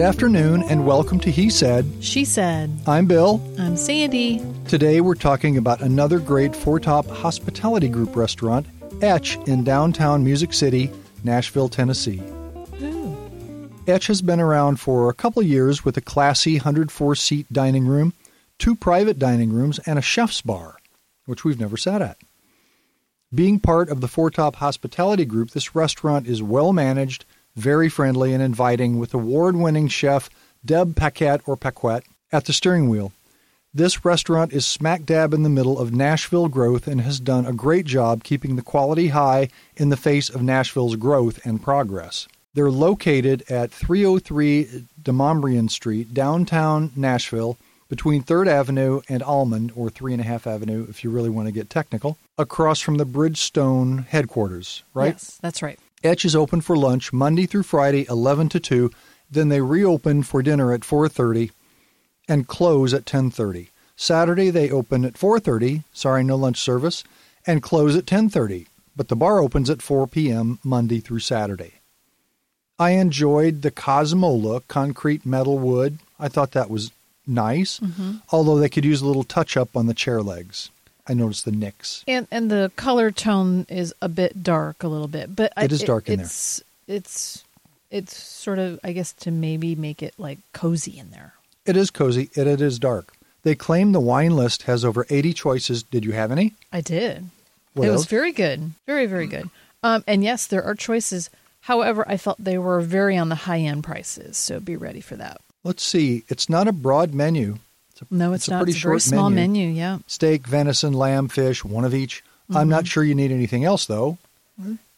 Good afternoon and welcome to He Said. She said, I'm Bill. I'm Sandy. Today we're talking about another great four top hospitality group restaurant, Etch, in downtown Music City, Nashville, Tennessee. Etch has been around for a couple years with a classy 104 seat dining room, two private dining rooms, and a chef's bar, which we've never sat at. Being part of the Four Top Hospitality Group, this restaurant is well managed, very friendly, and inviting with award winning chef Deb Paquette or Paquette at the steering wheel. This restaurant is smack dab in the middle of Nashville growth and has done a great job keeping the quality high in the face of Nashville's growth and progress. They're located at 303 Demonbreun Street, downtown Nashville, between 3rd Avenue and Almond, or 3.5 Avenue if you really want to get technical, across from the Bridgestone headquarters, right? Yes, that's right. Etch is open for lunch Monday through Friday, 11 to 2. Then they reopen for dinner at 4:30 and close at 10:30. Saturday they open at 4:30, sorry, no lunch service, and close at 10:30. But the bar opens at 4 p.m. Monday through Saturday. I enjoyed the Cosmo look, concrete metal wood. I thought that was nice, although they could use a little touch up on the chair legs. I noticed the nicks. And and the color tone is a bit dark, a little bit, but I- It is dark in there. it's, It's it's sort of, I guess, to maybe make it like cozy in there. It is cozy and it is dark. They claim the wine list has over 80 choices. Did you have any? I did. What it else? was very good, very very good. Um, and yes, there are choices. However, I felt they were very on the high end prices, so be ready for that. Let's see. It's not a broad menu. It's a, No, it's, a not. pretty It's a short very small menu. menu. Yeah. Steak, venison, lamb, fish, one of each. I'm Mm-hmm. not sure you need anything else though.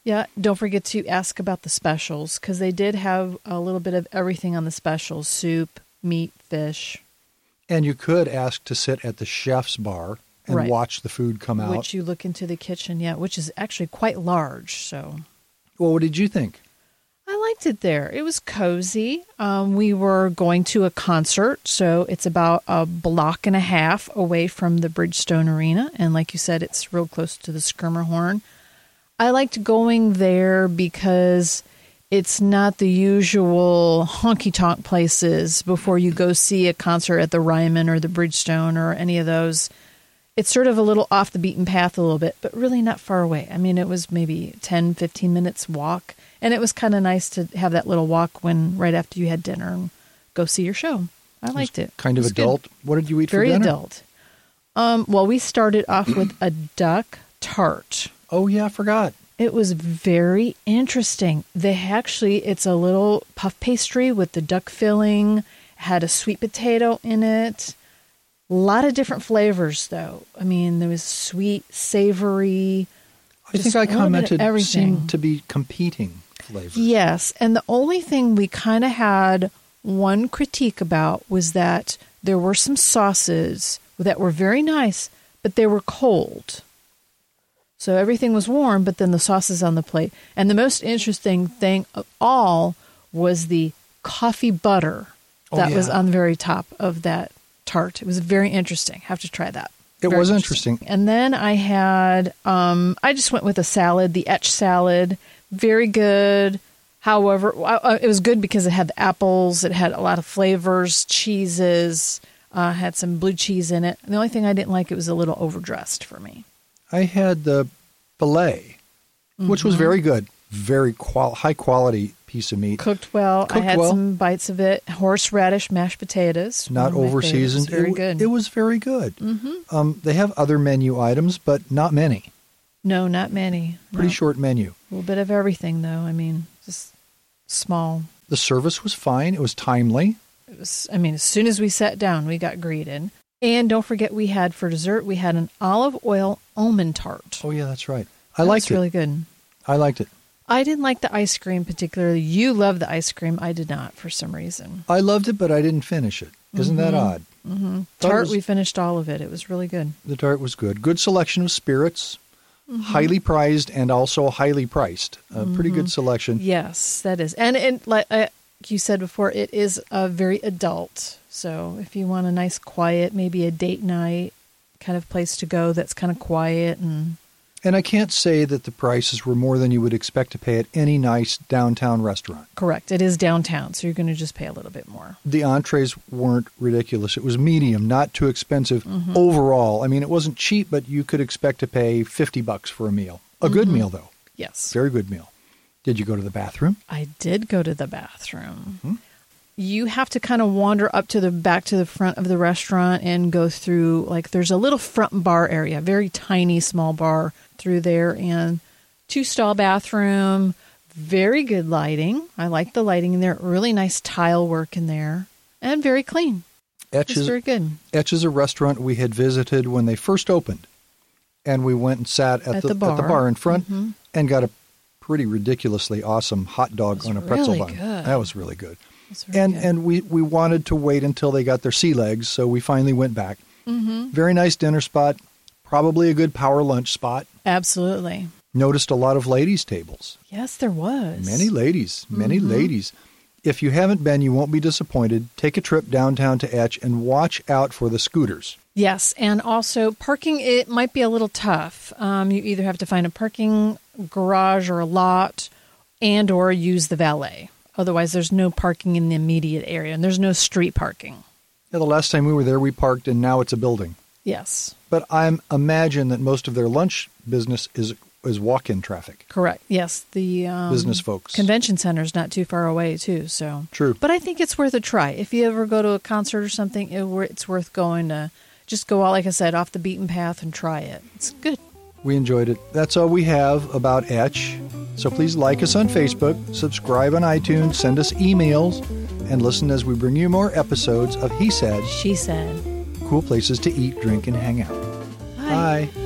Yeah, don't forget to ask about the specials because they did have a little bit of everything on the specials soup, meat, fish, And you could ask to sit at the chef's bar and Right. watch the food come out. which you look into the kitchen, yeah, which is actually quite large. So well, what did you think? I liked it there. It was cozy. Um, we were going to a concert, so it's about a block and a half away from the Bridgestone Arena. And like you said, it's real close to the Schermerhorn. I liked going there because it's not the usual honky tonk places before you go see a concert at the Ryman or the Bridgestone or any of those. It's sort of a little off the beaten path a little bit, but really not far away. I mean, it was maybe 10, 15 minutes walk. And it was kind of nice to have that little walk when right after you had dinner and go see your show. I liked it. Kind It of good. adult. What did you eat Very for dinner? Very adult. Um, well, we started off with a duck tart. Oh yeah, I forgot. It was very interesting. They actually, it's a little puff pastry with the duck filling, had a sweet potato in it. A lot of different flavors, though. I mean, there was sweet, savory. I think I a little bit of commented everything. seemed to be competing flavors. Yes, and the only thing we kind of had one critique about was that there were some sauces that were very nice, but they were cold. So everything was warm, but then the sauces on the plate. And the most interesting thing of all was the coffee butter Oh, that was on the very top of that tart. It was very interesting. Have to try that. It Very was interesting. And then I had, um, I just went with a salad, the etch salad. Very good. However, it was good because it had the apples, it had a lot of flavors, cheeses, uh, had some blue cheese in it. The only thing I didn't like, it was a little overdressed for me. I had the filet, which Mm-hmm. was very good, very qual- high quality piece of meat. Cooked well. I had well. some bites of it. Horseradish mashed potatoes. not over seasoned. Very it, good. It was very good. Mm-hmm. Um, they have other menu items, but not many. no, not many. Pretty No. short menu. A little bit of everything, though. I mean, just small. The service was fine. It was timely. It was, I mean, as soon as we sat down, we got greeted. And don't forget, we had for dessert, we had an olive oil almond tart. Oh yeah, that's right. I That liked was it. really good. I liked it. I didn't like the ice cream particularly. You love the ice cream. I did not for some reason. I loved it, but I didn't finish it. Isn't that odd? Mm-hmm. Tart, was- we finished all of it. It was really good. The tart was good. Good selection of spirits, Mm-hmm. highly prized and also highly priced. A pretty good selection. Yes, that is. And and like uh, you said before, it is a very adult. So if you want a nice, quiet, maybe a date night kind of place to go that's kind of quiet and And I can't say that the prices were more than you would expect to pay at any nice downtown restaurant. correct, it is downtown, so you're going to just pay a little bit more. The entrees weren't ridiculous. It was medium, not too expensive mm-hmm. overall. I mean, it wasn't cheap, but you could expect to pay 50 bucks for a meal. A good mm-hmm. meal, though. Yes. Very good meal. Did you go to the bathroom? I did go to the bathroom. Mm-hmm. You have to kind of wander up to the back to the front of the restaurant and go through like there's a little front bar area, very tiny small bar through there and two stall bathroom, very good lighting. I like the lighting in there, really nice tile work in there and very clean. Etch is, very good. Etch is a restaurant we had visited when they first opened. And we went and sat at, At the, the at the bar. Mm-hmm. in front and got a pretty ridiculously awesome hot dog on a pretzel really bun. good. That was really good. And good. and we, we wanted to wait until they got their sea legs, so we finally went back. Mm-hmm. Very nice dinner spot, probably a good power lunch spot. Absolutely. Noticed a lot of ladies' tables. Yes, there was. Many ladies, many Mm-hmm. ladies. If you haven't been, you won't be disappointed. Take a trip downtown to Etch and watch out for the scooters. Yes, and also parking it might be a little tough. Um, you either have to find a parking garage or a lot, and or use the valet. Otherwise, there's no parking in the immediate area, and there's no street parking. Yeah, the last time we were there, we parked, and now it's a building. Yes, But I imagine that most of their lunch business is is walk-in traffic. correct. Yes, the um, Business folks. convention center's not too far away too. So True. but I think it's worth a try. If you ever go to a concert or something, it, it's worth going to. Just go out, like I said, off the beaten path and try it. It's good. We enjoyed it. That's all we have about Etch. So please like us on Facebook, subscribe on iTunes, send us emails, and listen as we bring you more episodes of He Said, She said. cool places to eat, drink, and hang out. Bye. Bye.